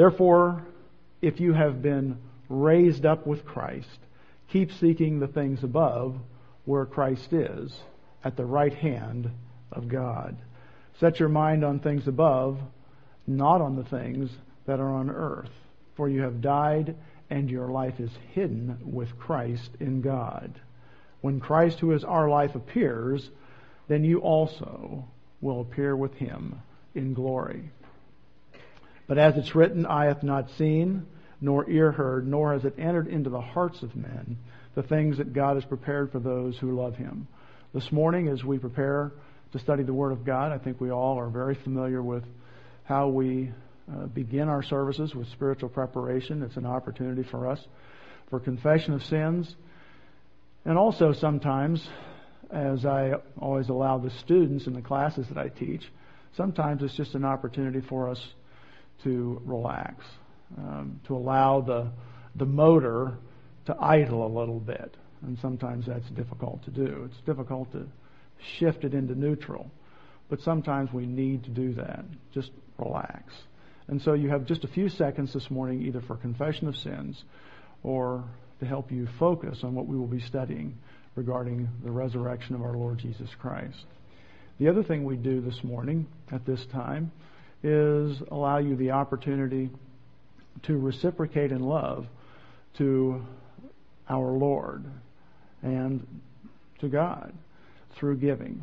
Therefore, if you have been raised up with Christ, keep seeking the things above where Christ is, at the right hand of God. Set your mind on things above, not on the things that are on earth. For you have died, and your life is hidden with Christ in God. When Christ, who is our life, appears, then you also will appear with him in glory. But as it's written, eye hath not seen, nor ear heard, nor has it entered into the hearts of men the things that God has prepared for those who love him. This morning, as we prepare to study the Word of God, I think we all are very familiar with how we uh, begin our services with spiritual preparation. It's an opportunity for us for confession of sins. And also sometimes, as I always allow the students in the classes that I teach, sometimes it's just an opportunity for us to relax, um, to allow the, the motor to idle a little bit. And sometimes that's difficult to do. It's difficult to shift it into neutral. But sometimes we need to do that. Just relax. And so you have just a few seconds this morning either for confession of sins or to help you focus on what we will be studying regarding the resurrection of our Lord Jesus Christ. The other thing we do this morning at this time is allow you the opportunity to reciprocate in love to our Lord and to God through giving.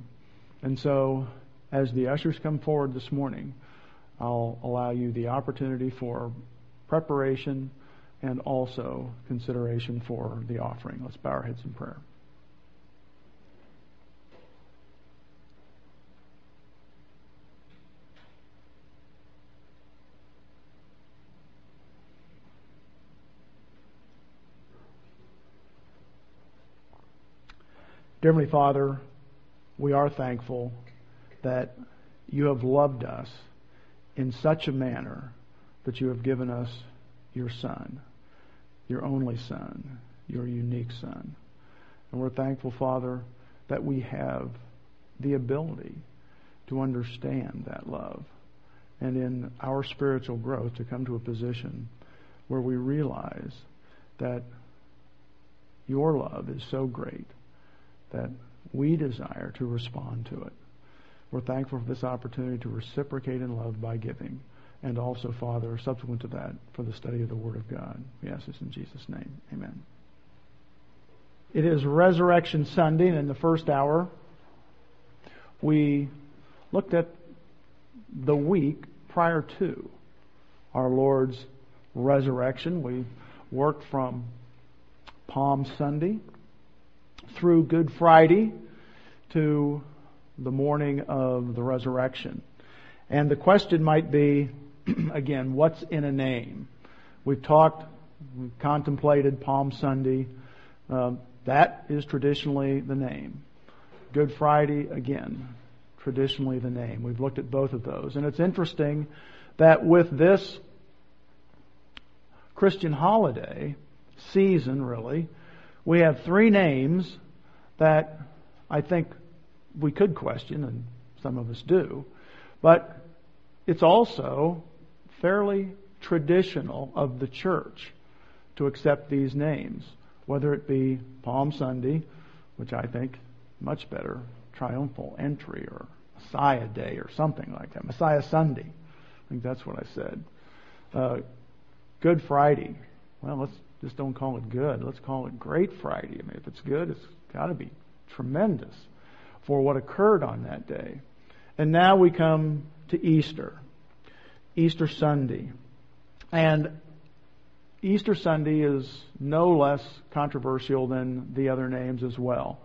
And so, as the ushers come forward this morning, I'll allow you the opportunity for preparation and also consideration for the offering. Let's bow our heads in prayer. Dear Heavenly Father, we are thankful that you have loved us in such a manner that you have given us your Son, your only Son, your unique Son. And we're thankful, Father, that we have the ability to understand that love and in our spiritual growth to come to a position where we realize that your love is so great that we desire to respond to it. We're thankful for this opportunity to reciprocate in love by giving. And also, Father, subsequent to that, for the study of the Word of God. We ask this in Jesus' name. Amen. It is Resurrection Sunday, and in the first hour, we looked at the week prior to our Lord's resurrection. We worked from Palm Sunday through Good Friday to the morning of the resurrection. And the question might be, again, what's in a name? We've talked, we've contemplated Palm Sunday. Um, that is traditionally the name. Good Friday, again, traditionally the name. We've looked at both of those. And it's interesting that with this Christian holiday, season really, we have three names that I think we could question, and some of us do, but it's also fairly traditional of the church to accept these names, whether it be Palm Sunday, which I think much better, triumphal entry or Messiah Day or something like that, Messiah Sunday. I think that's what I said. Uh, good Friday. Well, let's just don't call it good. Let's call it Great Friday. I mean, if it's good, it's got to be tremendous for what occurred on that day. And now we come to Easter, Easter Sunday. And Easter Sunday is no less controversial than the other names as well.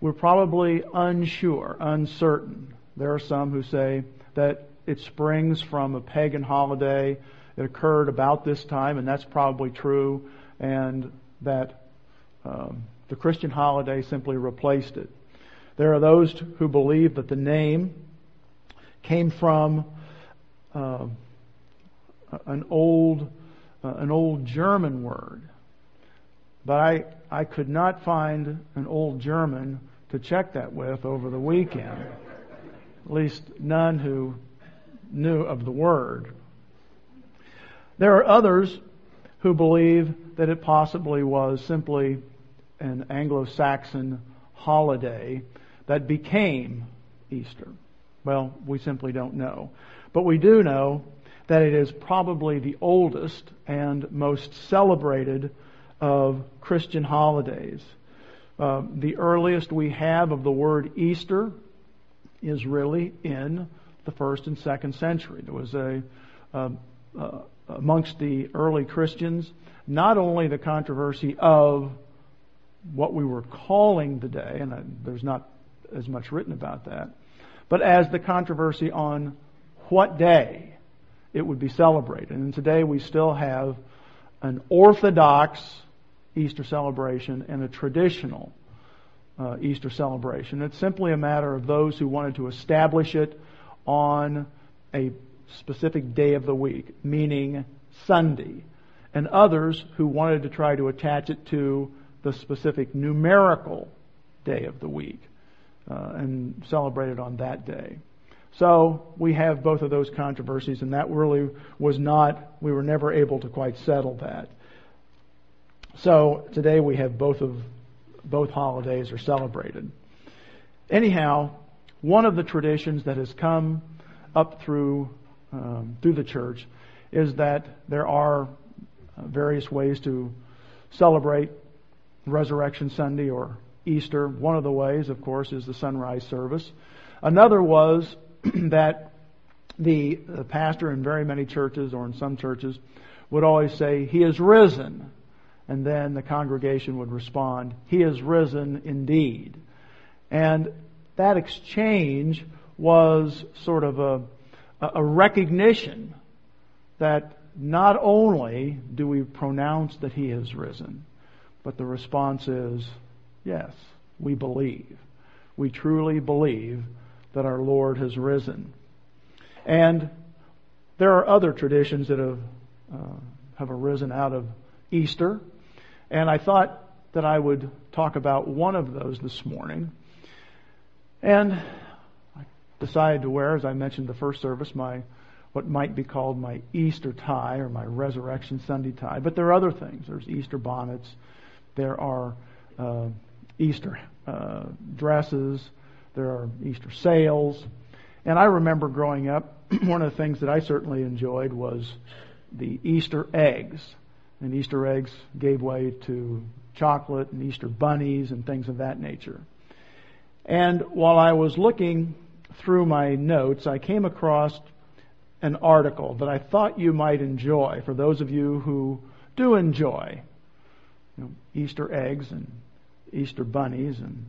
We're probably unsure, uncertain. There are some who say that it springs from a pagan holiday. It occurred about this time, and that's probably true, and that um, the Christian holiday simply replaced it. There are those who believe that the name came from uh, an old uh, an old German word, but I I could not find an old German to check that with over the weekend. At least none who knew of the word. There are others who believe that it possibly was simply an Anglo-Saxon holiday that became Easter. Well, we simply don't know. But we do know that it is probably the oldest and most celebrated of Christian holidays. Uh, the earliest we have of the word Easter is really in the first and second century. There was a, uh, uh, amongst the early Christians, not only the controversy of what we were calling the day, and there's not as much written about that, but as the controversy on what day it would be celebrated. And today we still have an orthodox Easter celebration and a traditional uh, Easter celebration. It's simply a matter of those who wanted to establish it on a specific day of the week, meaning Sunday, and others who wanted to try to attach it to the specific numerical day of the week uh, and celebrate it on that day. So we have both of those controversies, and that really was not, we were never able to quite settle that. So today we have both of both holidays are celebrated. Anyhow, one of the traditions that has come up through um, through the church is that there are uh, various ways to celebrate Resurrection Sunday or Easter. One of the ways, of course, is the sunrise service. Another was that the, the pastor in very many churches or in some churches would always say, He is risen. And then the congregation would respond, He is risen indeed. And that exchange was sort of a, a recognition that not only do we pronounce that He has risen, but the response is, yes, we believe. We truly believe that our Lord has risen. And there are other traditions that have, uh, have arisen out of Easter. And I thought that I would talk about one of those this morning. And decided to wear, as I mentioned the first service, my what might be called my Easter tie or my Resurrection Sunday tie. But there are other things. There's Easter bonnets. There are uh, Easter uh, dresses. There are Easter sales. And I remember growing up, one of the things that I certainly enjoyed was the Easter eggs. And Easter eggs gave way to chocolate and Easter bunnies and things of that nature. And while I was looking through my notes, I came across an article that I thought you might enjoy for those of you who do enjoy you know, Easter eggs and Easter bunnies and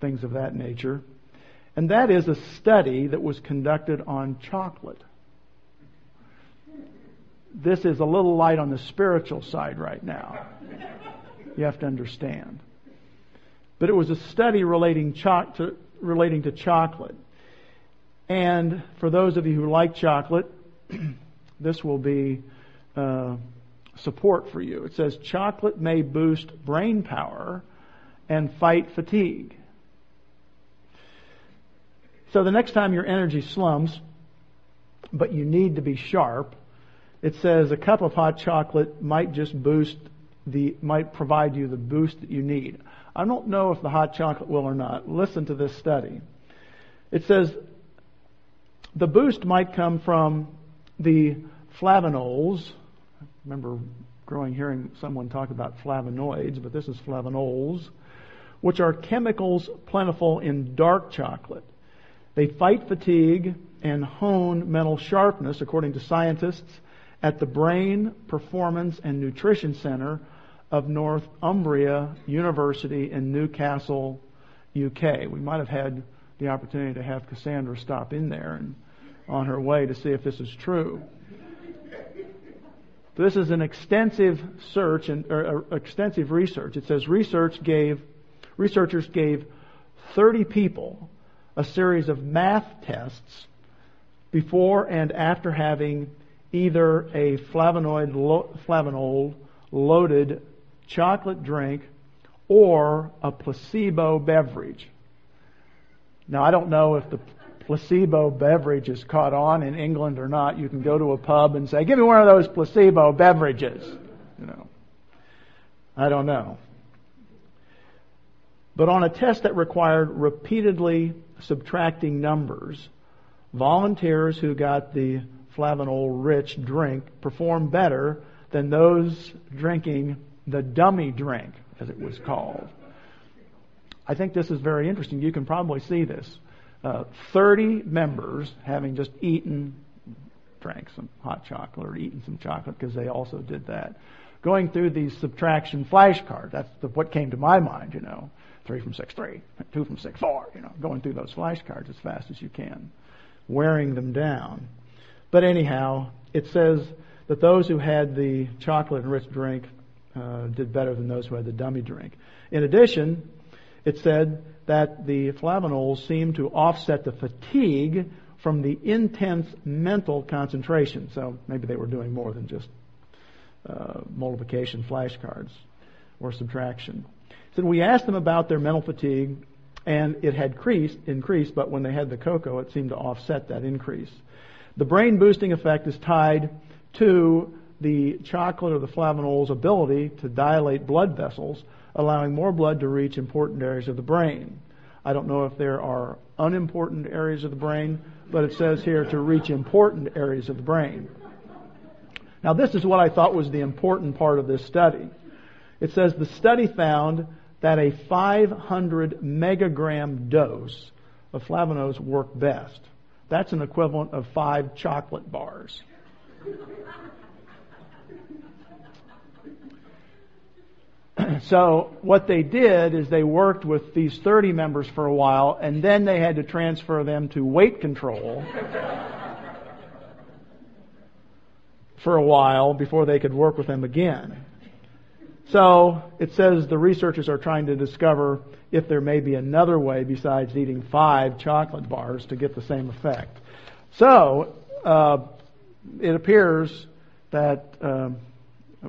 things of that nature. And that is a study that was conducted on chocolate. This is a little light on the spiritual side right now. You have to understand. But it was a study relating, cho- to, relating to chocolate. And for those of you who like chocolate, this will be uh, support for you. It says chocolate may boost brain power and fight fatigue. So the next time your energy slumps, but you need to be sharp, it says a cup of hot chocolate might just boost the, might provide you the boost that you need. I don't know if the hot chocolate will or not. Listen to this study. It says the boost might come from the flavanols. I remember growing hearing someone talk about flavonoids, but this is flavanols, which are chemicals plentiful in dark chocolate. They fight fatigue and hone mental sharpness, according to scientists at the Brain Performance and Nutrition Center of Northumbria University in Newcastle, UK. We might have had the opportunity to have Cassandra stop in there and on her way to see if this is true. This is an extensive search and extensive research. It says research gave researchers gave 30 people a series of math tests before and after having either a flavonoid lo- flavanol loaded chocolate drink or a placebo beverage. Now I don't know if the placebo beverage is caught on in England or not, you can go to a pub and say, give me one of those placebo beverages. You know. I don't know. But on a test that required repeatedly subtracting numbers, volunteers who got the flavanol rich drink performed better than those drinking the dummy drink, as it was called. I think this is very interesting. You can probably see this. Uh, 30 members having just eaten, drank some hot chocolate or eaten some chocolate because they also did that. Going through these subtraction flashcards. That's the, what came to my mind, you know. Three from six, three. Two from six, four. You know, going through those flashcards as fast as you can. Wearing them down. But anyhow, it says that those who had the chocolate enriched drink uh, did better than those who had the dummy drink. In addition, it said that the flavanols seemed to offset the fatigue from the intense mental concentration. So maybe they were doing more than just uh, multiplication flashcards or subtraction. So we asked them about their mental fatigue, and it had increased, increased, but when they had the cocoa, it seemed to offset that increase. The brain boosting effect is tied to the chocolate or the flavanol's ability to dilate blood vessels, allowing more blood to reach important areas of the brain. I don't know if there are unimportant areas of the brain, but it says here to reach important areas of the brain. Now, this is what I thought was the important part of this study. It says the study found that a 500 megagram dose of flavanols worked best. That's an equivalent of five chocolate bars. so what they did is they worked with these 30 members for a while and then they had to transfer them to weight control for a while before they could work with them again. So it says the researchers are trying to discover if there may be another way besides eating five chocolate bars to get the same effect. So uh, it appears that uh,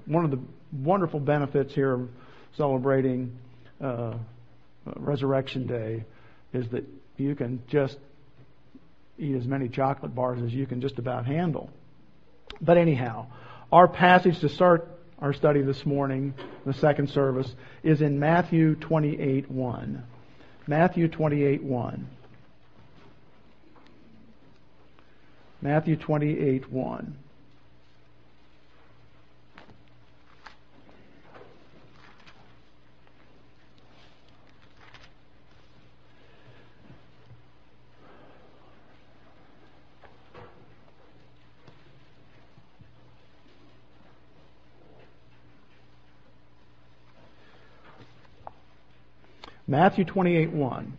one of the wonderful benefits here of celebrating uh, Resurrection Day is that you can just eat as many chocolate bars as you can just about handle. But anyhow, our passage to start our study this morning, the second service, is in Matthew 28 1. Matthew 28 1. Matthew 28 1. Matthew 28 1.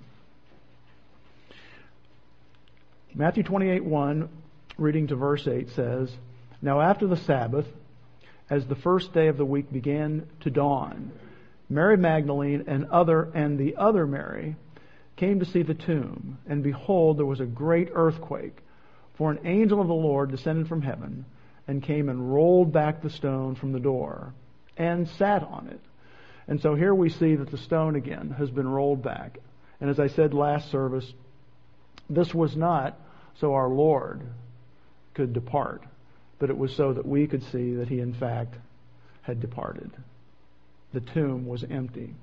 Matthew 28 1, reading to verse 8, says, Now after the Sabbath, as the first day of the week began to dawn, Mary Magdalene and other and the other Mary came to see the tomb, and behold, there was a great earthquake, for an angel of the Lord descended from heaven and came and rolled back the stone from the door and sat on it. And so here we see that the stone again has been rolled back. And as I said last service, this was not so our Lord could depart, but it was so that we could see that he in fact had departed. The tomb was empty.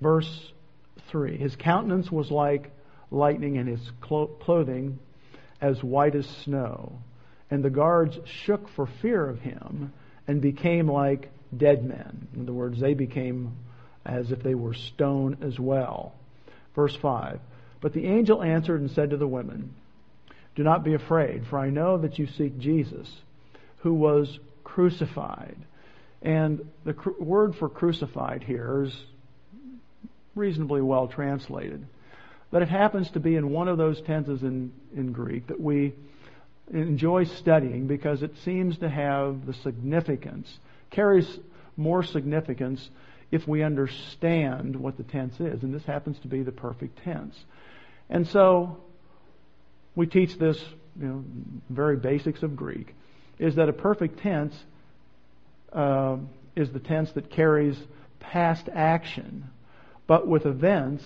Verse 3 His countenance was like lightning, and his clothing as white as snow. And the guards shook for fear of him and became like dead men. In other words, they became as if they were stone as well. Verse 5 But the angel answered and said to the women, Do not be afraid, for I know that you seek Jesus, who was crucified. And the word for crucified here is reasonably well translated. But it happens to be in one of those tenses in, in Greek that we enjoy studying because it seems to have the significance carries more significance if we understand what the tense is. And this happens to be the perfect tense. And so we teach this, you know, very basics of Greek, is that a perfect tense uh, is the tense that carries past action, but with events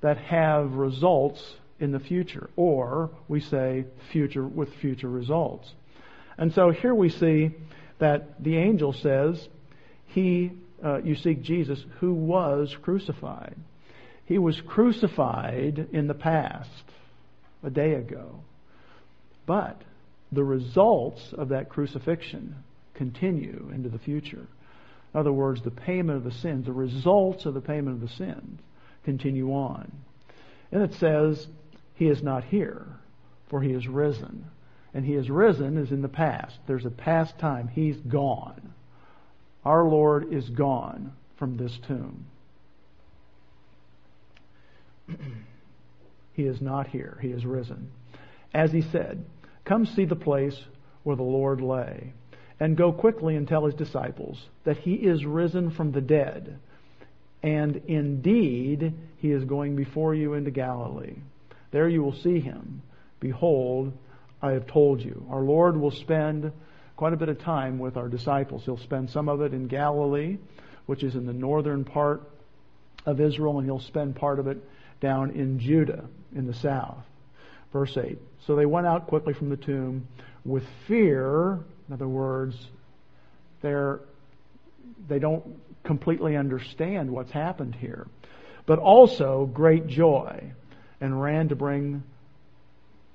that have results in the future, or we say future with future results. And so here we see that the angel says, he, uh, you seek Jesus who was crucified. He was crucified in the past, a day ago. But the results of that crucifixion continue into the future. In other words, the payment of the sins, the results of the payment of the sins continue on. And it says, He is not here, for He is risen. And He is risen is in the past. There's a past time. He's gone. Our Lord is gone from this tomb. he is not here. He is risen. As He said, Come see the place where the Lord lay and go quickly and tell his disciples that he is risen from the dead. And indeed, he is going before you into Galilee. There you will see him. Behold, I have told you. Our Lord will spend quite a bit of time with our disciples. He'll spend some of it in Galilee, which is in the northern part of Israel, and he'll spend part of it down in Judah in the south. Verse 8. So they went out quickly from the tomb with fear in other words, they're, they don't completely understand what's happened here. But also great joy and ran to bring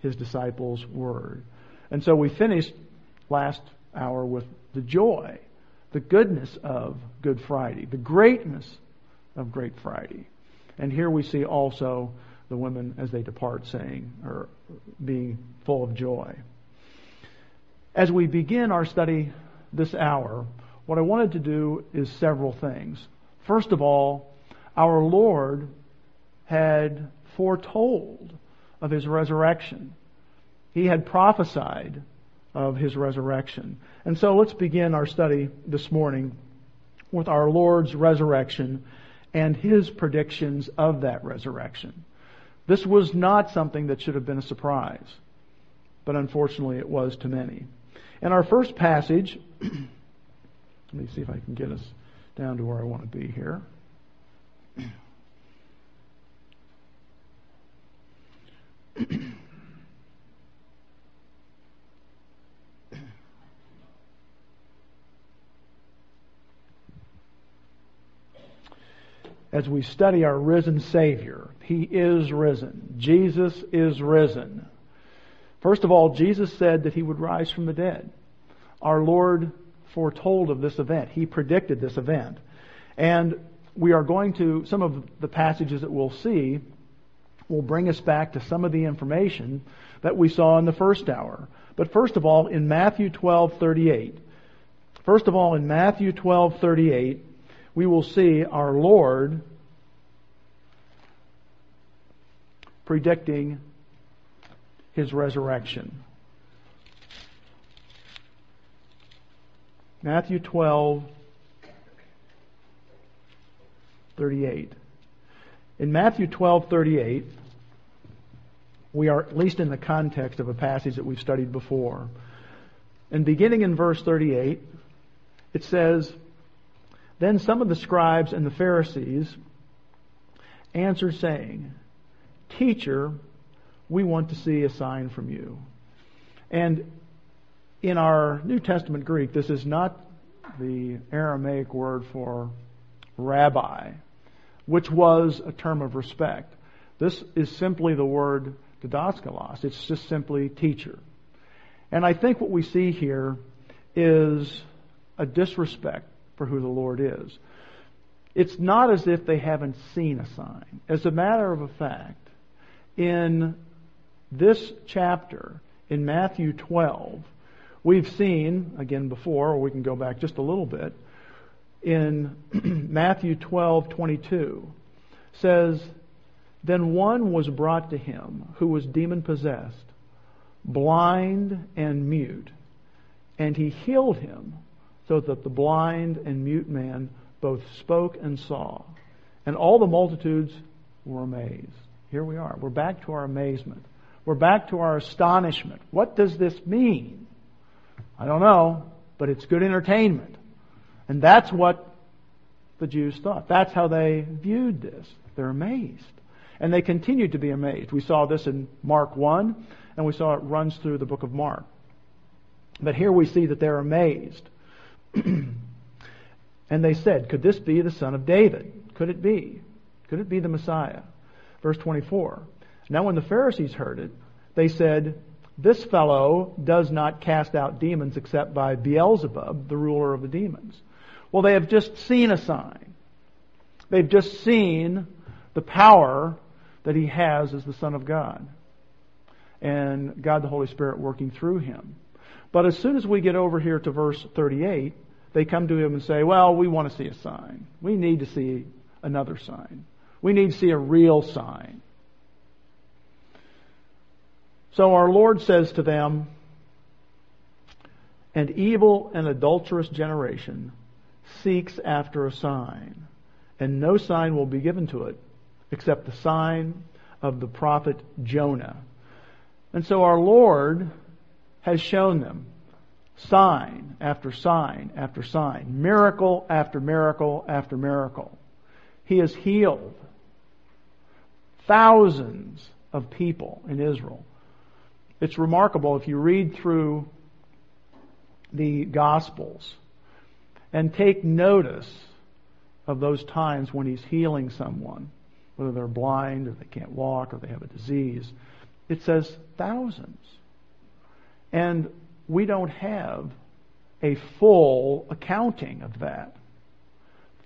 his disciples word. And so we finished last hour with the joy, the goodness of Good Friday, the greatness of Great Friday. And here we see also the women as they depart saying, or being full of joy. As we begin our study this hour, what I wanted to do is several things. First of all, our Lord had foretold of his resurrection. He had prophesied of his resurrection. And so let's begin our study this morning with our Lord's resurrection and his predictions of that resurrection. This was not something that should have been a surprise, but unfortunately it was to many. In our first passage, let me see if I can get us down to where I want to be here. As we study our risen Savior, He is risen. Jesus is risen. First of all, Jesus said that he would rise from the dead. Our Lord foretold of this event. He predicted this event. And we are going to, some of the passages that we'll see will bring us back to some of the information that we saw in the first hour. But first of all, in Matthew 12:38, first of all, in Matthew 12:38, we will see our Lord predicting his resurrection. Matthew 12, 38. In Matthew 12, 38, we are at least in the context of a passage that we've studied before. And beginning in verse 38, it says, Then some of the scribes and the Pharisees answered, saying, Teacher, we want to see a sign from you. And in our New Testament Greek, this is not the Aramaic word for rabbi, which was a term of respect. This is simply the word didaskalos. It's just simply teacher. And I think what we see here is a disrespect for who the Lord is. It's not as if they haven't seen a sign. As a matter of fact, in this chapter in Matthew 12, we've seen, again before, or we can go back just a little bit, in Matthew 12, 22, says, Then one was brought to him who was demon possessed, blind and mute, and he healed him so that the blind and mute man both spoke and saw. And all the multitudes were amazed. Here we are. We're back to our amazement. We're back to our astonishment. What does this mean? I don't know, but it's good entertainment. And that's what the Jews thought. That's how they viewed this. They're amazed. And they continued to be amazed. We saw this in Mark 1, and we saw it runs through the book of Mark. But here we see that they're amazed. and they said, Could this be the son of David? Could it be? Could it be the Messiah? Verse 24. Now when the Pharisees heard it, they said, This fellow does not cast out demons except by Beelzebub, the ruler of the demons. Well, they have just seen a sign. They've just seen the power that he has as the Son of God. And God the Holy Spirit working through him. But as soon as we get over here to verse 38, they come to him and say, well, we want to see a sign. We need to see another sign. We need to see a real sign. So our Lord says to them, An evil and adulterous generation seeks after a sign, and no sign will be given to it except the sign of the prophet Jonah. And so our Lord has shown them sign after sign after sign, miracle after miracle after miracle. He has healed thousands of people in Israel. It's remarkable if you read through the Gospels and take notice of those times when he's healing someone, whether they're blind or they can't walk or they have a disease. It says thousands. And we don't have a full accounting of that.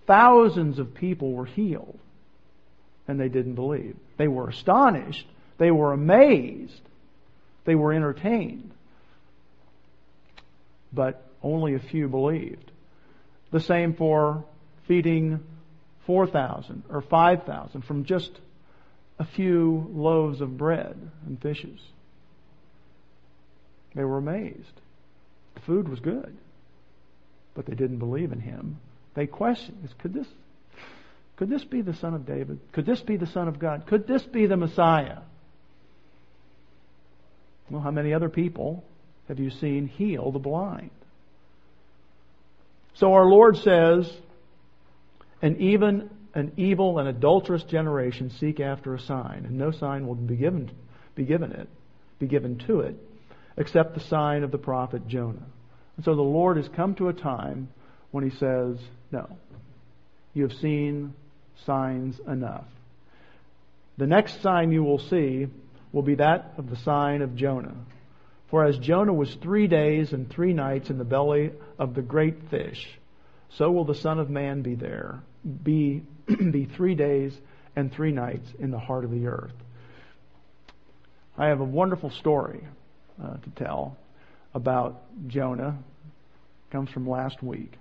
Thousands of people were healed and they didn't believe. They were astonished. They were amazed. They were entertained. But only a few believed. The same for feeding 4,000 or 5,000 from just a few loaves of bread and fishes. They were amazed. The food was good, but they didn't believe in him. They questioned, could this, could this be the son of David? Could this be the son of God? Could this be the Messiah? Well, how many other people have you seen heal the blind? So our Lord says, and even an evil and adulterous generation seek after a sign, and no sign will be given, be given it, be given to it, except the sign of the prophet Jonah. And so the Lord has come to a time when he says, no, you have seen signs enough. The next sign you will see will be that of the sign of Jonah. For as Jonah was three days and three nights in the belly of the great fish, so will the Son of Man be there, be, be three days and three nights in the heart of the earth. I have a wonderful story uh, to tell about Jonah. It comes from last week.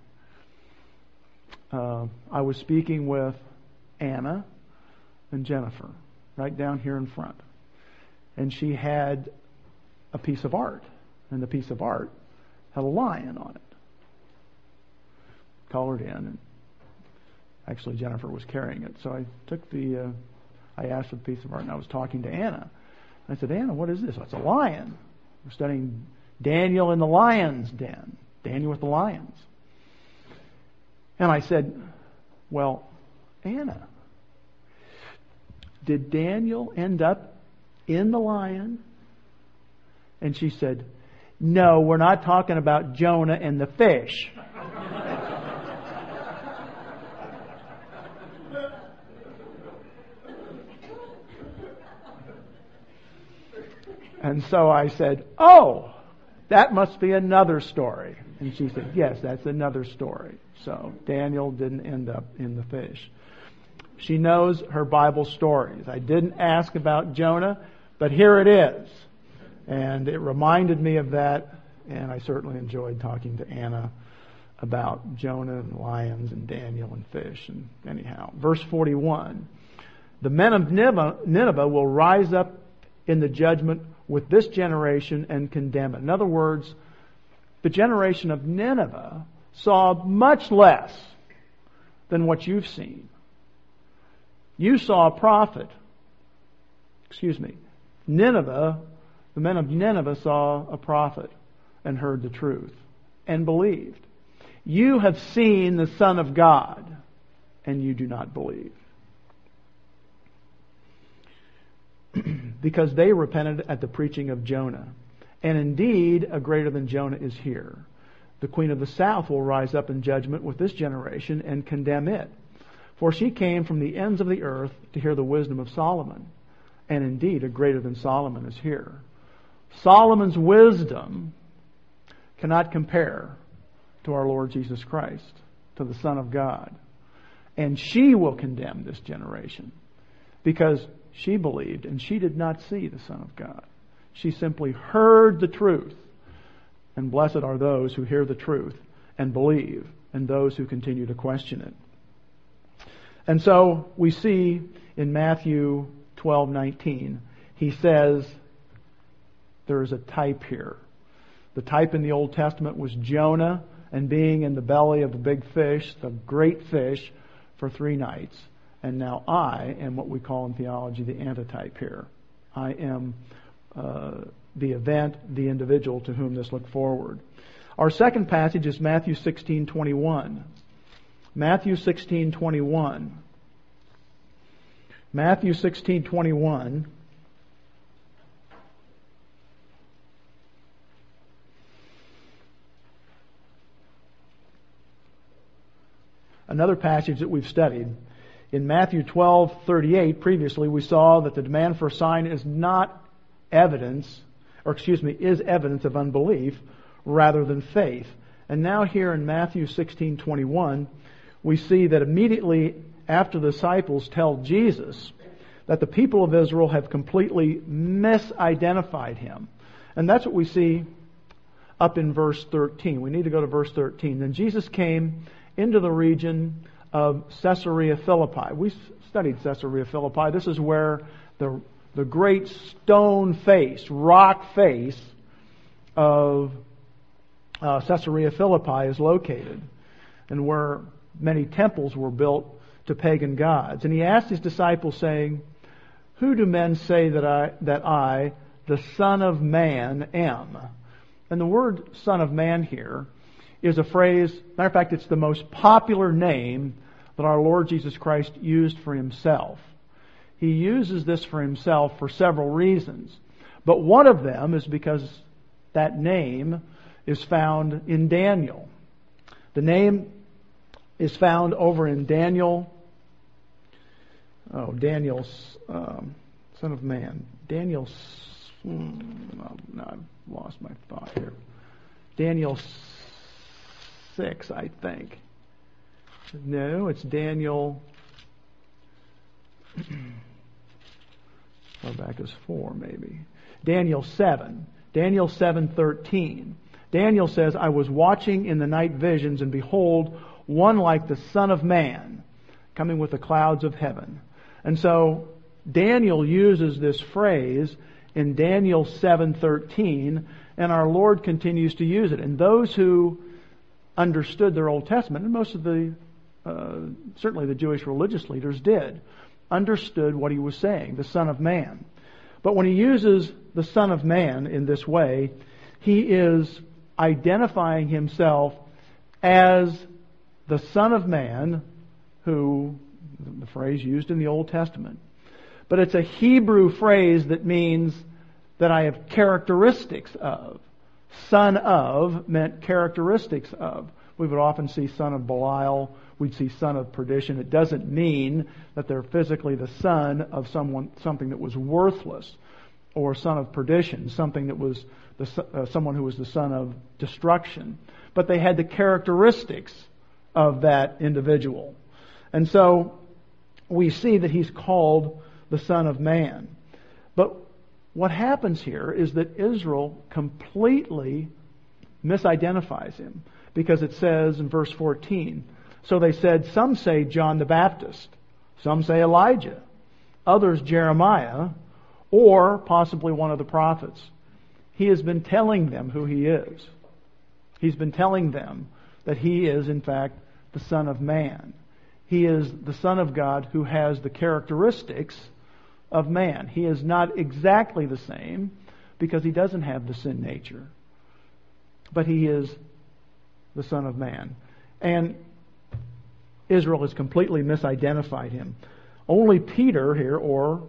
Uh, I was speaking with Anna and Jennifer right down here in front and she had a piece of art, and the piece of art had a lion on it, colored in. And actually, Jennifer was carrying it, so I took the. Uh, I asked for the piece of art, and I was talking to Anna. I said, Anna, what is this? It's a lion. We're studying Daniel in the lion's den. Daniel with the lions. And I said, Well, Anna, did Daniel end up in the lion? And she said, No, we're not talking about Jonah and the fish. and so I said, Oh, that must be another story. And she said, Yes, that's another story. So Daniel didn't end up in the fish. She knows her Bible stories. I didn't ask about Jonah. But here it is. And it reminded me of that, and I certainly enjoyed talking to Anna about Jonah and lions and Daniel and fish. And anyhow, verse 41. The men of Nineveh will rise up in the judgment with this generation and condemn it. In other words, the generation of Nineveh saw much less than what you've seen. You saw a prophet. Excuse me. Nineveh, the men of Nineveh saw a prophet and heard the truth and believed. You have seen the Son of God and you do not believe. because they repented at the preaching of Jonah. And indeed, a greater than Jonah is here. The queen of the south will rise up in judgment with this generation and condemn it. For she came from the ends of the earth to hear the wisdom of Solomon. And indeed, a greater than Solomon is here. Solomon's wisdom cannot compare to our Lord Jesus Christ, to the Son of God. And she will condemn this generation because she believed and she did not see the Son of God. She simply heard the truth. And blessed are those who hear the truth and believe, and those who continue to question it. And so we see in Matthew 12:19, he says there is a type here. The type in the Old Testament was Jonah and being in the belly of the big fish, the great fish, for three nights. And now I am what we call in theology the antitype here. I am uh, the event, the individual to whom this looked forward. Our second passage is Matthew 16:21. Matthew 16:21. Matthew 16:21 Another passage that we've studied in Matthew 12:38 previously we saw that the demand for a sign is not evidence or excuse me is evidence of unbelief rather than faith. And now here in Matthew 16:21 we see that immediately after the disciples tell Jesus that the people of Israel have completely misidentified him. And that's what we see up in verse 13. We need to go to verse 13. Then Jesus came into the region of Caesarea Philippi. We studied Caesarea Philippi. This is where the, the great stone face, rock face of uh, Caesarea Philippi is located and where many temples were built to pagan gods. And he asked his disciples saying, Who do men say that I, that I, the Son of Man, am? And the word Son of Man here is a phrase, matter of fact, it's the most popular name that our Lord Jesus Christ used for himself. He uses this for himself for several reasons. But one of them is because that name is found in Daniel. The name is found over in Daniel. Oh, Daniel's um, son of man. Daniel's. Hmm, no, I've lost my thought here. Daniel 6, I think. No, it's Daniel. Far back as 4, maybe. Daniel 7. Daniel 7:13. Daniel says, "I was watching in the night visions, and behold, one like the Son of Man, coming with the clouds of heaven." And so Daniel uses this phrase in Daniel 7:13, and our Lord continues to use it. And those who understood their Old Testament, and most of the, uh, certainly the Jewish religious leaders did, understood what he was saying, the Son of Man. But when he uses the Son of Man in this way, he is identifying himself as the Son of Man, who, the phrase used in the Old Testament. But it's a Hebrew phrase that means that I have characteristics of. Son of meant characteristics of. We would often see son of Belial. We'd see son of perdition. It doesn't mean that they're physically the son of someone, something that was worthless, or son of perdition, something that was the, uh, someone who was the son of destruction. But they had the characteristics of that individual. And so we see that he's called the Son of Man. But what happens here is that Israel completely misidentifies him because it says in verse 14, so they said, some say John the Baptist, some say Elijah, others Jeremiah, or possibly one of the prophets. He has been telling them who he is. He's been telling them that he is, in fact, the Son of Man. He is the Son of God who has the characteristics of man. He is not exactly the same because he doesn't have the sin nature. But he is the Son of Man. And Israel has completely misidentified him. Only Peter here, or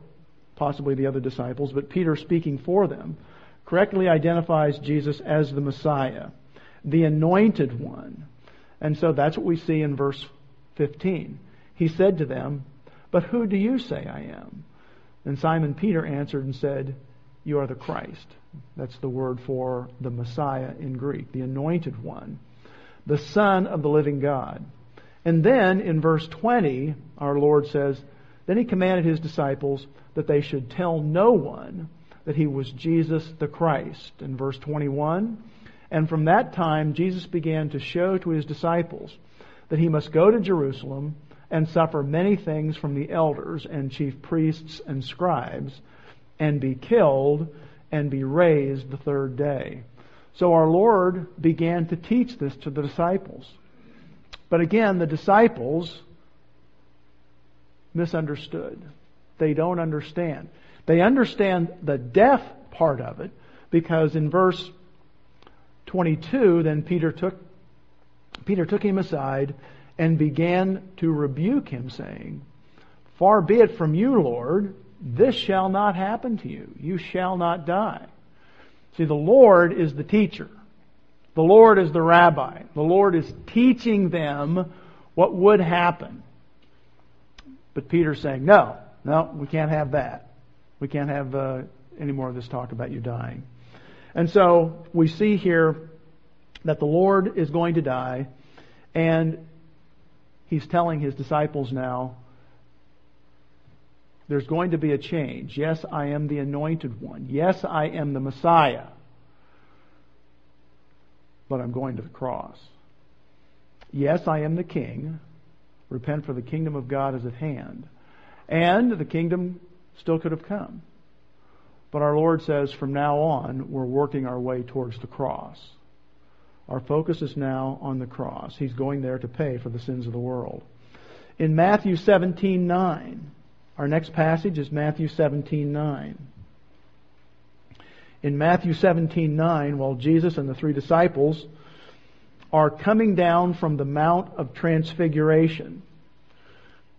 possibly the other disciples, but Peter speaking for them, correctly identifies Jesus as the Messiah, the anointed one. And so that's what we see in verse 15. He said to them, But who do you say I am? And Simon Peter answered and said, You are the Christ. That's the word for the Messiah in Greek, the anointed one, the Son of the living God. And then in verse 20, our Lord says, Then he commanded his disciples that they should tell no one that he was Jesus the Christ. In verse 21, and from that time Jesus began to show to his disciples that he must go to Jerusalem and suffer many things from the elders and chief priests and scribes and be killed and be raised the third day. So our Lord began to teach this to the disciples. But again, the disciples misunderstood. They don't understand. They understand the death part of it because in verse 22, then Peter took, Peter took him aside and began to rebuke him saying, Far be it from you, Lord, this shall not happen to you. You shall not die. See, the Lord is the teacher. The Lord is the rabbi. The Lord is teaching them what would happen. But Peter's saying, no, no, we can't have that. We can't have uh, any more of this talk about you dying. And so we see here that the Lord is going to die, and he's telling his disciples now, there's going to be a change. Yes, I am the anointed one. Yes, I am the Messiah. But I'm going to the cross. Yes, I am the king. Repent for the kingdom of God is at hand. And the kingdom still could have come. But our Lord says from now on, we're working our way towards the cross. Our focus is now on the cross. He's going there to pay for the sins of the world. In Matthew 17:9, our next passage is Matthew 17:9. In Matthew 17:9, while Jesus and the three disciples are coming down from the Mount of Transfiguration,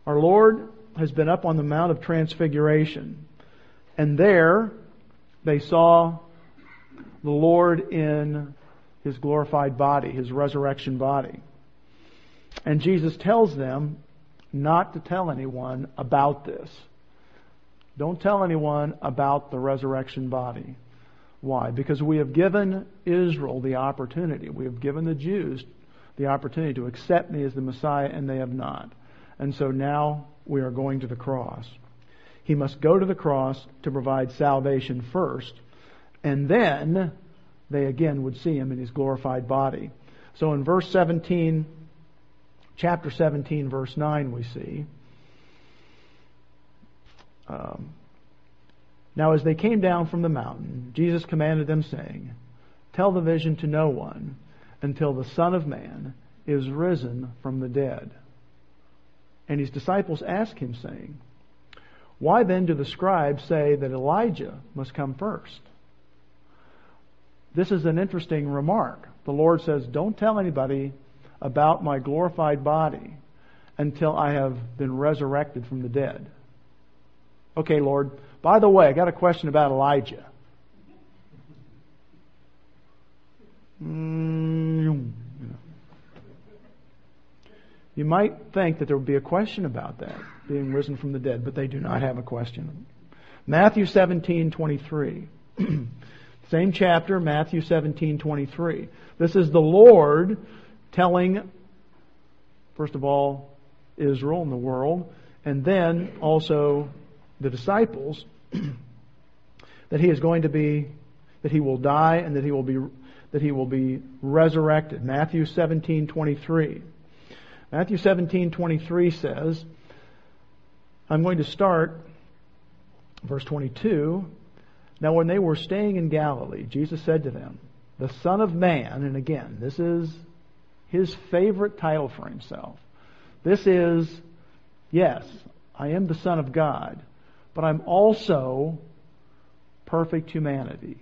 our Lord has been up on the Mount of Transfiguration. And there they saw the Lord in his glorified body, his resurrection body. And Jesus tells them not to tell anyone about this. Don't tell anyone about the resurrection body. Why? Because we have given Israel the opportunity. We have given the Jews the opportunity to accept me as the Messiah, and they have not. And so now we are going to the cross. He must go to the cross to provide salvation first, and then they again would see him in his glorified body. So in verse 17, chapter 17, verse 9, we see. Um, now, as they came down from the mountain, Jesus commanded them, saying, Tell the vision to no one until the Son of Man is risen from the dead. And his disciples asked him, saying, Why then do the scribes say that Elijah must come first? This is an interesting remark. The Lord says, Don't tell anybody about my glorified body until I have been resurrected from the dead. Okay, Lord, by the way, I got a question about Elijah. Mm, you might think that there would be a question about that, being risen from the dead, but they do not have a question. Matthew 17, 23. Same chapter, Matthew 17, 23. This is the Lord telling, first of all, Israel and the world, and then also the disciples, that he is going to be, that he will die and that he will be, that he will be resurrected. Matthew 17, 23. Matthew 17:23 says, I'm going to start verse 22. Now when they were staying in Galilee, Jesus said to them, "The Son of Man, and again, this is his favorite title for himself. This is yes, I am the Son of God, but I'm also perfect humanity.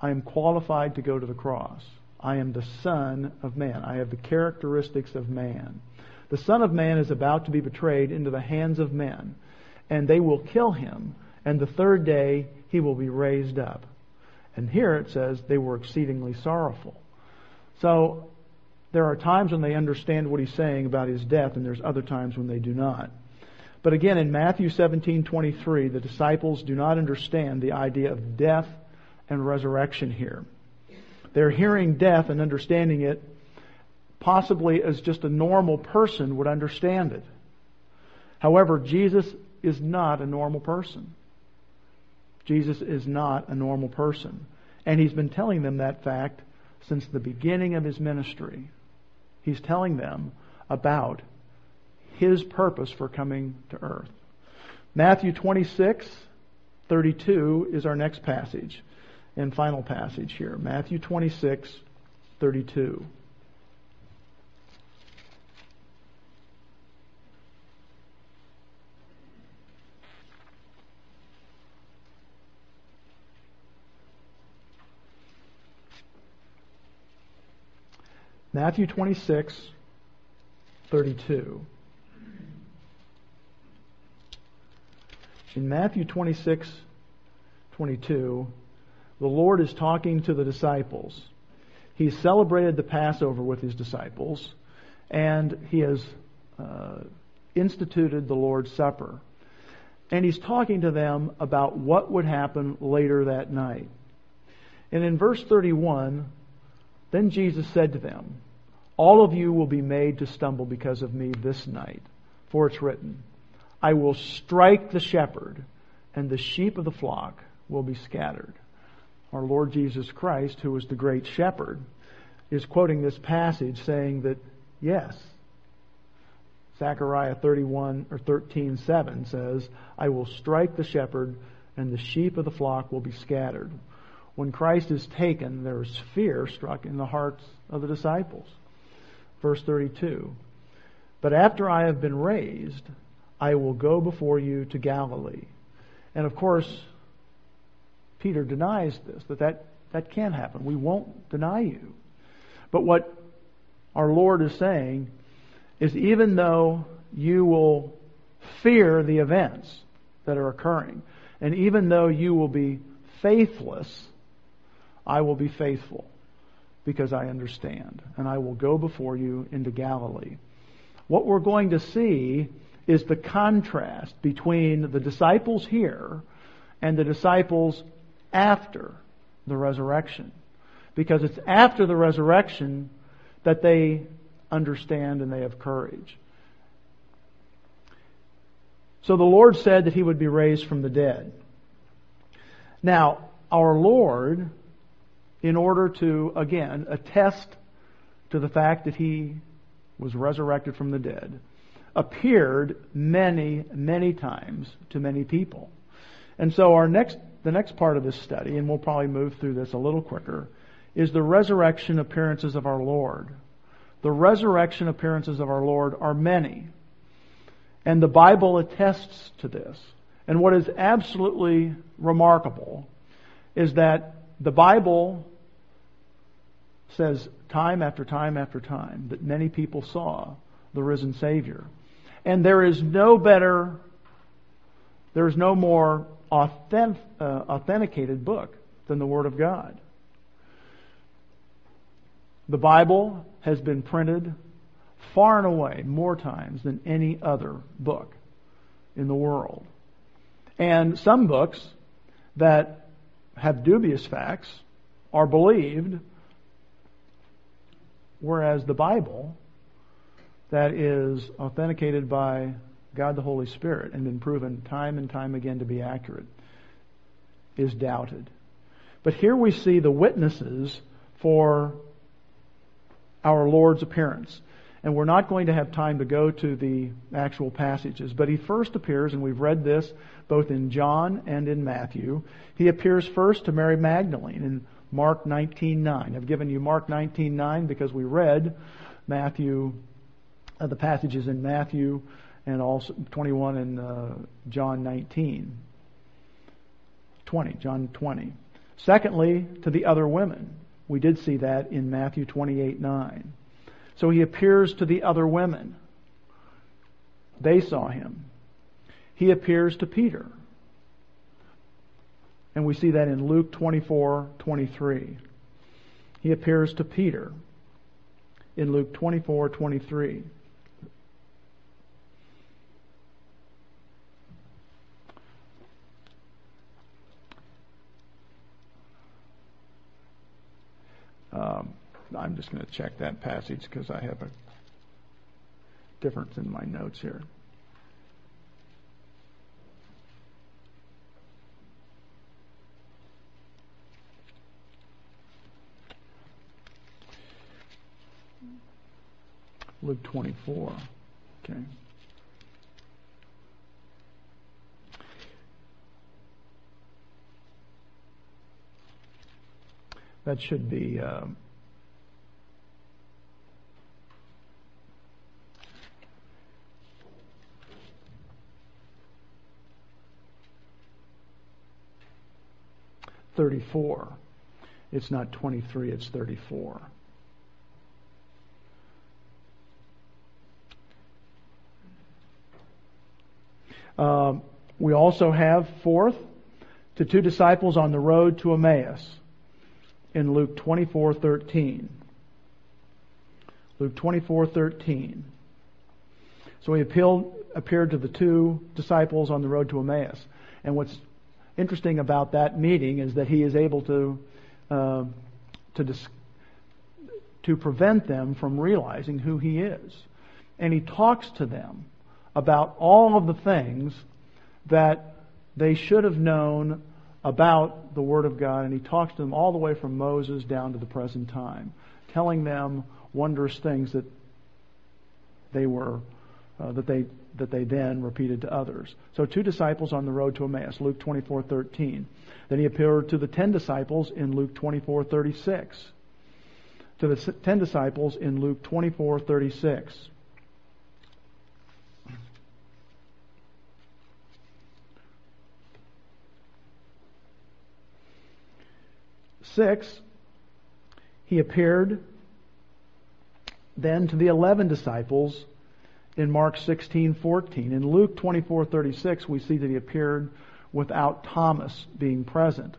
I am qualified to go to the cross. I am the Son of Man. I have the characteristics of man. The Son of Man is about to be betrayed into the hands of men, and they will kill him, and the third day he will be raised up. And here it says they were exceedingly sorrowful. So there are times when they understand what he's saying about his death, and there's other times when they do not. But again, in Matthew 17:23, the disciples do not understand the idea of death and resurrection here. They're hearing death and understanding it possibly as just a normal person would understand it. However, Jesus is not a normal person. Jesus is not a normal person. And he's been telling them that fact since the beginning of his ministry. He's telling them about his purpose for coming to earth. Matthew 26, 32 is our next passage and final passage here. Matthew 26, 32. Matthew 26, 32. In Matthew 26, 22, the Lord is talking to the disciples. He celebrated the Passover with his disciples, and he has uh, instituted the Lord's Supper. And he's talking to them about what would happen later that night. And in verse 31, then Jesus said to them, All of you will be made to stumble because of me this night, for it's written, I will strike the shepherd, and the sheep of the flock will be scattered. Our Lord Jesus Christ, who was the great shepherd, is quoting this passage saying that, yes, Zechariah 31 or 13:7 says, "I will strike the shepherd and the sheep of the flock will be scattered." when Christ is taken, there is fear struck in the hearts of the disciples. Verse 32. But after I have been raised, I will go before you to Galilee. And of course, Peter denies this, that that, that can't happen. We won't deny you. But what our Lord is saying is even though you will fear the events that are occurring, and even though you will be faithless I will be faithful because I understand, and I will go before you into Galilee. What we're going to see is the contrast between the disciples here and the disciples after the resurrection. Because it's after the resurrection that they understand and they have courage. So the Lord said that he would be raised from the dead. Now, our Lord in order to, again, attest to the fact that he was resurrected from the dead, appeared many, many times to many people. And so our next, the next part of this study, and we'll probably move through this a little quicker, is the resurrection appearances of our Lord. The resurrection appearances of our Lord are many. And the Bible attests to this. And what is absolutely remarkable is that the Bible says time after time after time that many people saw the risen Savior. And there is no better, there is no more authentic, uh, authenticated book than the Word of God. The Bible has been printed far and away more times than any other book in the world. And some books that have dubious facts are believed Whereas the Bible, that is authenticated by God the Holy Spirit and been proven time and time again to be accurate, is doubted. But here we see the witnesses for our Lord's appearance. And we're not going to have time to go to the actual passages, but he first appears, and we've read this both in John and in Matthew. He appears first to Mary Magdalene in Mark 19:9. I've given you Mark 19:9 because we read Matthew, uh, the passages in Matthew and also 21 and uh, John 19. 20, John 20. Secondly, to the other women. We did see that in Matthew 28:9. So he appears to the other women. They saw him. He appears to Peter. And we see that in Luke 24, 23. He appears to Peter in Luke 24, 23. Um, I'm just going to check that passage because I have a difference in my notes here. Luke 24. Okay. That should be. Uh, Thirty-four. It's not twenty-three. It's thirty-four. Um, we also have fourth to two disciples on the road to Emmaus in Luke 24:13. Luke 24:13. So he appealed, appeared to the two disciples on the road to Emmaus. And what's interesting about that meeting is that he is able to uh, to dis- to prevent them from realizing who he is. And he talks to them about all of the things that they should have known about the Word of God, and he talks to them all the way from Moses down to the present time, telling them wondrous things that they were uh, that they that they then repeated to others. So two disciples on the road to Emmaus, Luke 24:13. Then he appeared to the 10 disciples in Luke 24:36. To the 10 disciples in Luke 24:36. Six, he appeared then to the eleven disciples in Mark 16:14. In Luke 24:36 we see that he appeared without Thomas being present.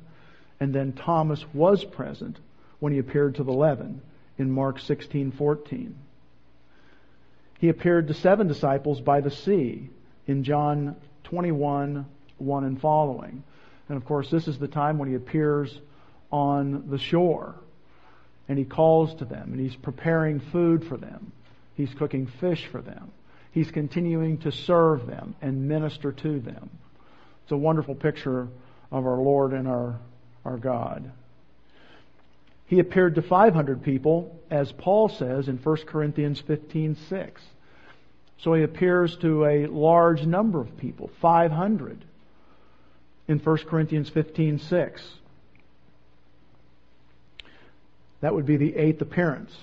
And then Thomas was present when he appeared to the 11 in Mark 16:14. He appeared to seven disciples by the sea in John 21:1 and following. And of course, this is the time when he appears on the shore. And he calls to them and he's preparing food for them. He's cooking fish for them. He's continuing to serve them and minister to them. It's a wonderful picture of our Lord and our, our God. He appeared to 500 people, as Paul says in 1 Corinthians 15:6. So he appears to a large number of people, 500 in 1 Corinthians 15:6. That would be the eighth appearance.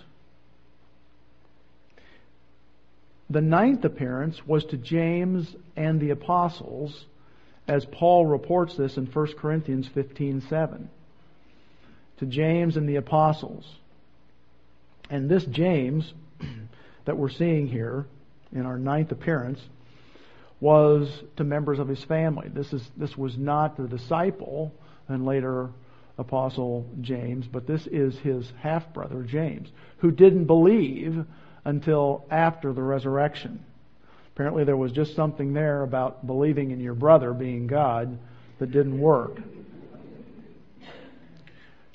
The ninth appearance was to James and the apostles, as Paul reports this in 1 Corinthians 15:7. To James and the apostles. And this James that we're seeing here in our ninth appearance was to members of his family. This is this was not the disciple and later Apostle James, but this is his half brother, James, who didn't believe until after the resurrection. Apparently, there was just something there about believing in your brother being God that didn't work.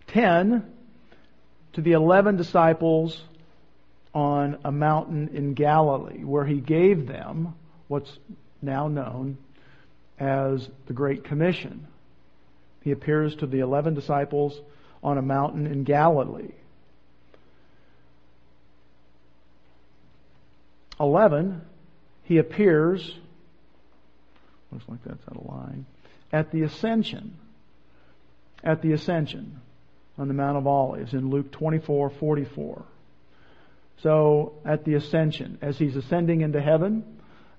Ten, to the eleven disciples on a mountain in Galilee, where he gave them what's now known as the Great Commission. He appears to the 11 disciples on a mountain in Galilee. 11, he appears, looks like that's out of line, at the ascension. At the ascension on the Mount of Olives in Luke 24 44. So, at the ascension, as he's ascending into heaven,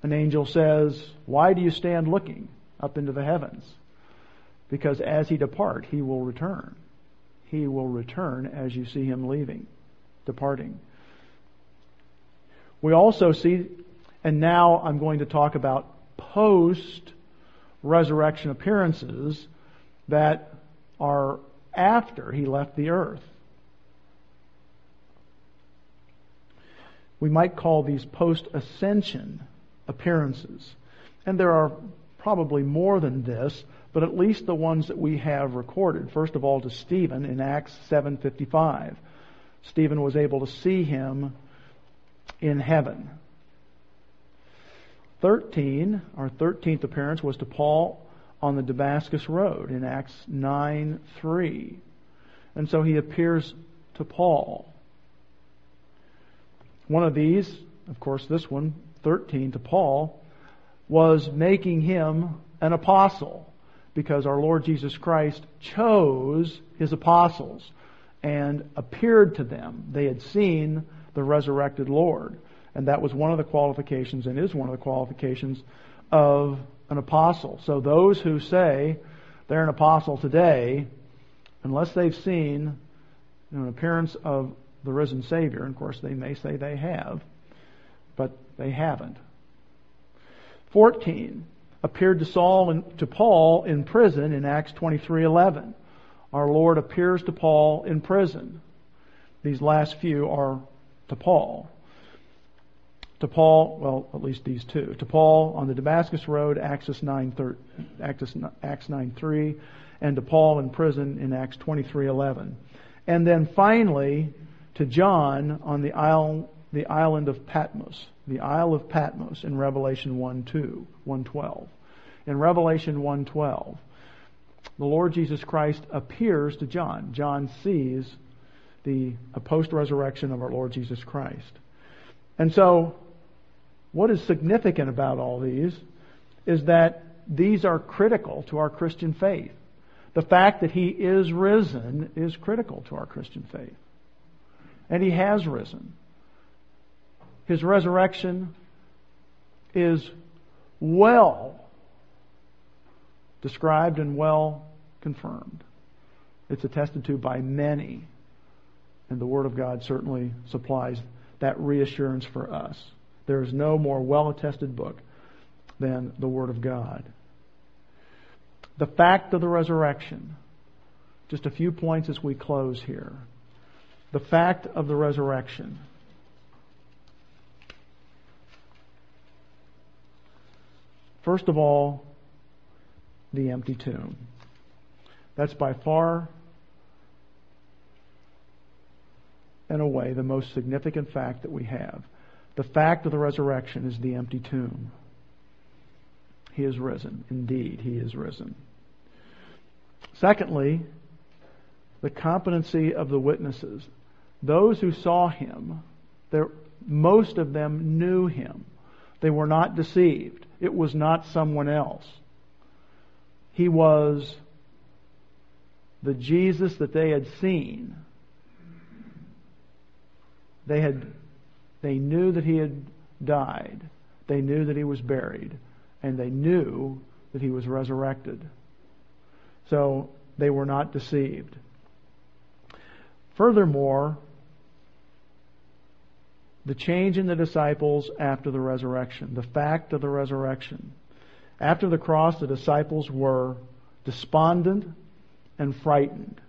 an angel says, Why do you stand looking up into the heavens? Because as he depart, he will return. He will return as you see him leaving, departing. We also see, and now I'm going to talk about post resurrection appearances that are after he left the earth. We might call these post ascension appearances. And there are probably more than this, but at least the ones that we have recorded. First of all to Stephen in Acts 7:55. Stephen was able to see him in heaven. 13, our 13th appearance was to Paul on the Damascus Road in Acts 9 3. And so he appears to Paul. One of these, of course, this one, 13 to Paul, was making him an apostle because our Lord Jesus Christ chose his apostles and appeared to them. They had seen the resurrected Lord. And that was one of the qualifications and is one of the qualifications of an apostle. So those who say they're an apostle today, unless they've seen an appearance of the risen Savior, and of course they may say they have, but they haven't. 14 appeared to Saul and to Paul in prison in Acts 23:11. Our Lord appears to Paul in prison. These last few are to Paul to Paul, well, at least these two, to Paul on the Damascus Road, Acts 9, Acts 9 3, and to Paul in prison in Acts 23 11. And then finally, to John on the isle, the island of Patmos, the Isle of Patmos in Revelation 1 2, 112. In Revelation 112, the Lord Jesus Christ appears to John. John sees the post resurrection of our Lord Jesus Christ. And so what is significant about all these is that these are critical to our Christian faith. The fact that He is risen is critical to our Christian faith. And He has risen. His resurrection is well described and well confirmed. It's attested to by many. And the Word of God certainly supplies that reassurance for us. There is no more well attested book than the Word of God. The fact of the resurrection. Just a few points as we close here. The fact of the resurrection. First of all, the empty tomb. That's by far and away the most significant fact that we have. The fact of the resurrection is the empty tomb. He is risen. Indeed, he is risen. Secondly, the competency of the witnesses. Those who saw him, most of them knew him. They were not deceived. It was not someone else. He was the Jesus that they had seen. They had they knew that he had died. They knew that he was buried. And they knew that he was resurrected. So they were not deceived. Furthermore, the change in the disciples after the resurrection, the fact of the resurrection. After the cross, the disciples were despondent and frightened.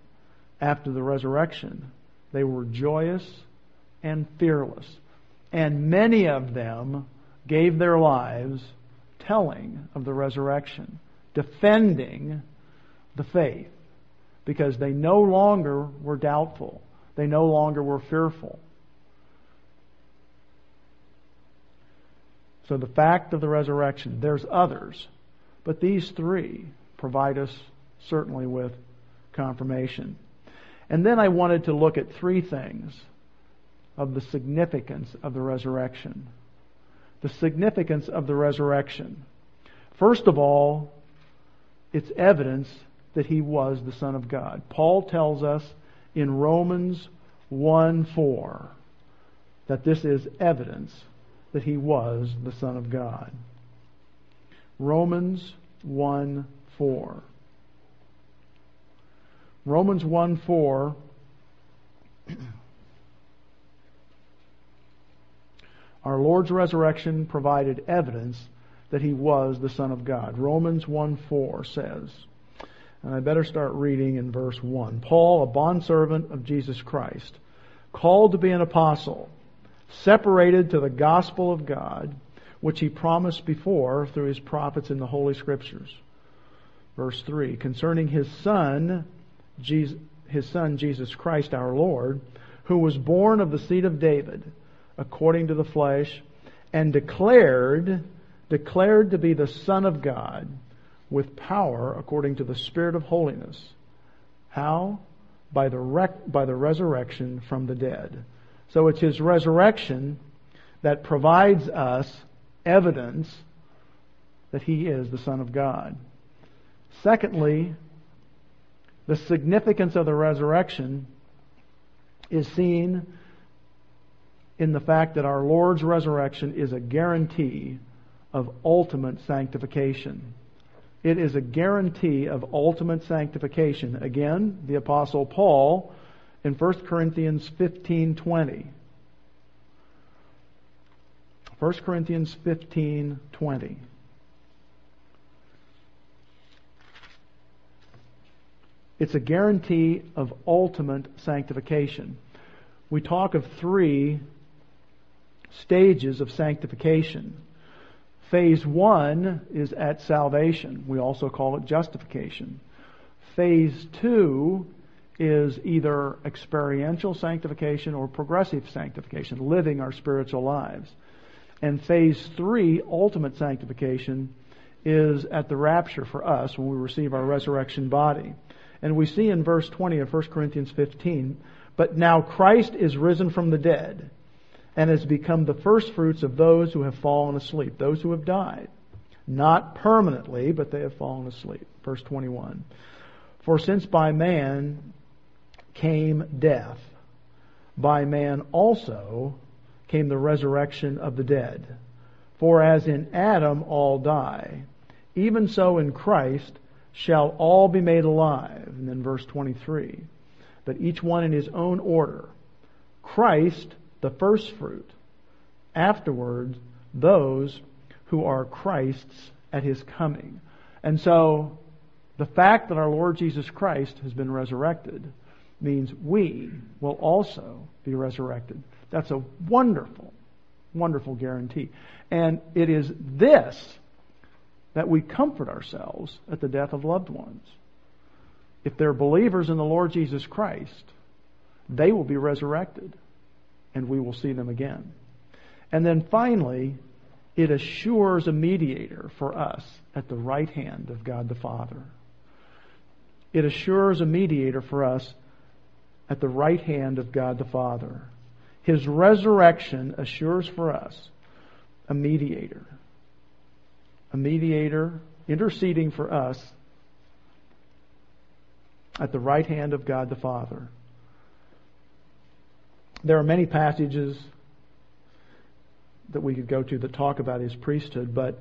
After the resurrection, they were joyous and fearless. And many of them gave their lives telling of the resurrection, defending the faith, because they no longer were doubtful. They no longer were fearful. So the fact of the resurrection, there's others, but these three provide us certainly with confirmation. And then I wanted to look at three things of the significance of the resurrection. The significance of the resurrection. First of all, it's evidence that he was the Son of God. Paul tells us in Romans 1 4 that this is evidence that he was the Son of God. Romans 1 4. Romans 1 4 Our Lord's resurrection provided evidence that he was the Son of God. Romans 1 4 says, And I better start reading in verse 1. Paul, a bondservant of Jesus Christ, called to be an apostle, separated to the gospel of God, which he promised before through his prophets in the Holy Scriptures. Verse 3, concerning his son, Jesus, his son Jesus Christ our Lord, who was born of the seed of David, according to the flesh, and declared, declared to be the Son of God, with power according to the Spirit of holiness. How? By the, rec- by the resurrection from the dead. So it's his resurrection that provides us evidence that he is the Son of God. Secondly, the significance of the resurrection is seen in the fact that our Lord's resurrection is a guarantee of ultimate sanctification. It is a guarantee of ultimate sanctification. Again, the apostle Paul in 1 Corinthians 15:20. 1 Corinthians 15:20. It's a guarantee of ultimate sanctification. We talk of three stages of sanctification. Phase one is at salvation. We also call it justification. Phase two is either experiential sanctification or progressive sanctification, living our spiritual lives. And phase three, ultimate sanctification, is at the rapture for us when we receive our resurrection body. And we see in verse 20 of 1 Corinthians 15, but now Christ is risen from the dead and has become the firstfruits of those who have fallen asleep, those who have died. Not permanently, but they have fallen asleep. Verse 21. For since by man came death, by man also came the resurrection of the dead. For as in Adam all die, even so in Christ shall all be made alive. And then verse 23. But each one in his own order. Christ, the first fruit. Afterwards, those who are Christ's at his coming. And so, the fact that our Lord Jesus Christ has been resurrected means we will also be resurrected. That's a wonderful, wonderful guarantee. And it is this that we comfort ourselves at the death of loved ones. If they're believers in the Lord Jesus Christ, they will be resurrected and we will see them again. And then finally, it assures a mediator for us at the right hand of God the Father. It assures a mediator for us at the right hand of God the Father. His resurrection assures for us a mediator a mediator interceding for us at the right hand of God the Father. There are many passages that we could go to that talk about his priesthood, but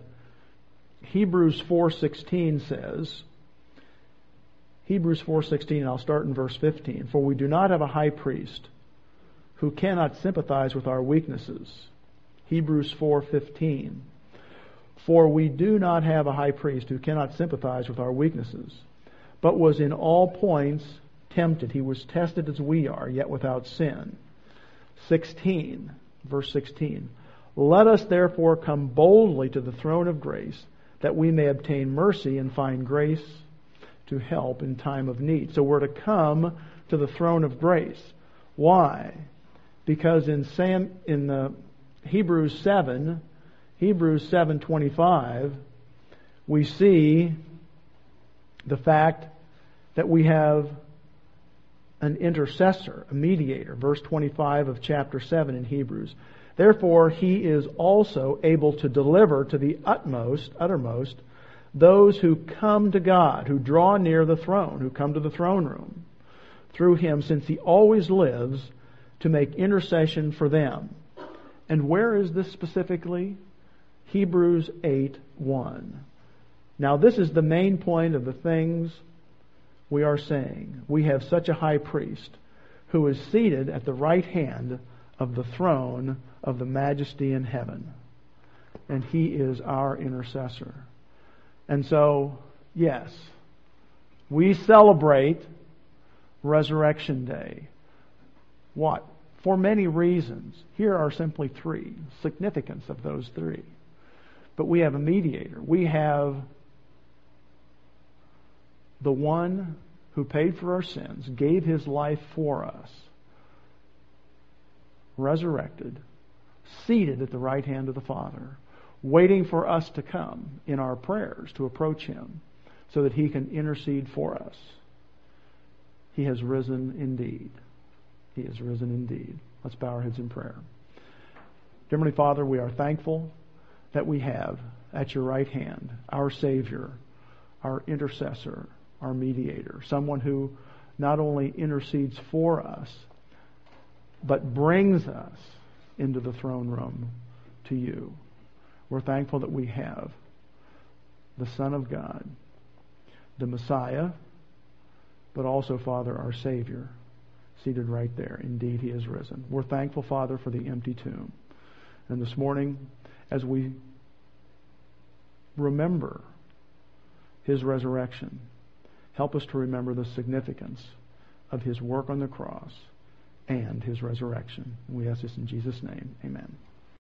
Hebrews 4:16 says Hebrews 4:16 and I'll start in verse 15 for we do not have a high priest who cannot sympathize with our weaknesses Hebrews 4:15 for we do not have a high priest who cannot sympathize with our weaknesses, but was in all points tempted. He was tested as we are, yet without sin. 16, verse 16. Let us therefore come boldly to the throne of grace, that we may obtain mercy and find grace to help in time of need. So we're to come to the throne of grace. Why? Because in Sam, in the Hebrews 7, Hebrews 7:25, we see the fact that we have an intercessor, a mediator, verse 25 of chapter 7 in Hebrews. Therefore, he is also able to deliver to the utmost, uttermost, those who come to God, who draw near the throne, who come to the throne room, through him, since he always lives to make intercession for them. And where is this specifically? Hebrews 8 1. Now, this is the main point of the things we are saying. We have such a high priest who is seated at the right hand of the throne of the majesty in heaven. And he is our intercessor. And so, yes, We celebrate Resurrection Day. What? For many reasons. Here are simply three. Significance of those three. But we have a mediator. We have the one who paid for our sins, gave his life for us, resurrected, seated at the right hand of the Father, waiting for us to come in our prayers to approach him so that he can intercede for us. He has risen indeed. He has risen indeed. Let's bow our heads in prayer. Dear Heavenly Father, we are thankful that we have at your right hand our Savior, our intercessor, our mediator, someone who not only intercedes for us, but brings us into the throne room to you. We're thankful that we have the Son of God, the Messiah, but also, Father, our Savior, seated right there. Indeed, He is risen. We're thankful, Father, for the empty tomb. And this morning, as we remember His resurrection, help us to remember the significance of His work on the cross and His resurrection. We ask this in Jesus' name. Amen.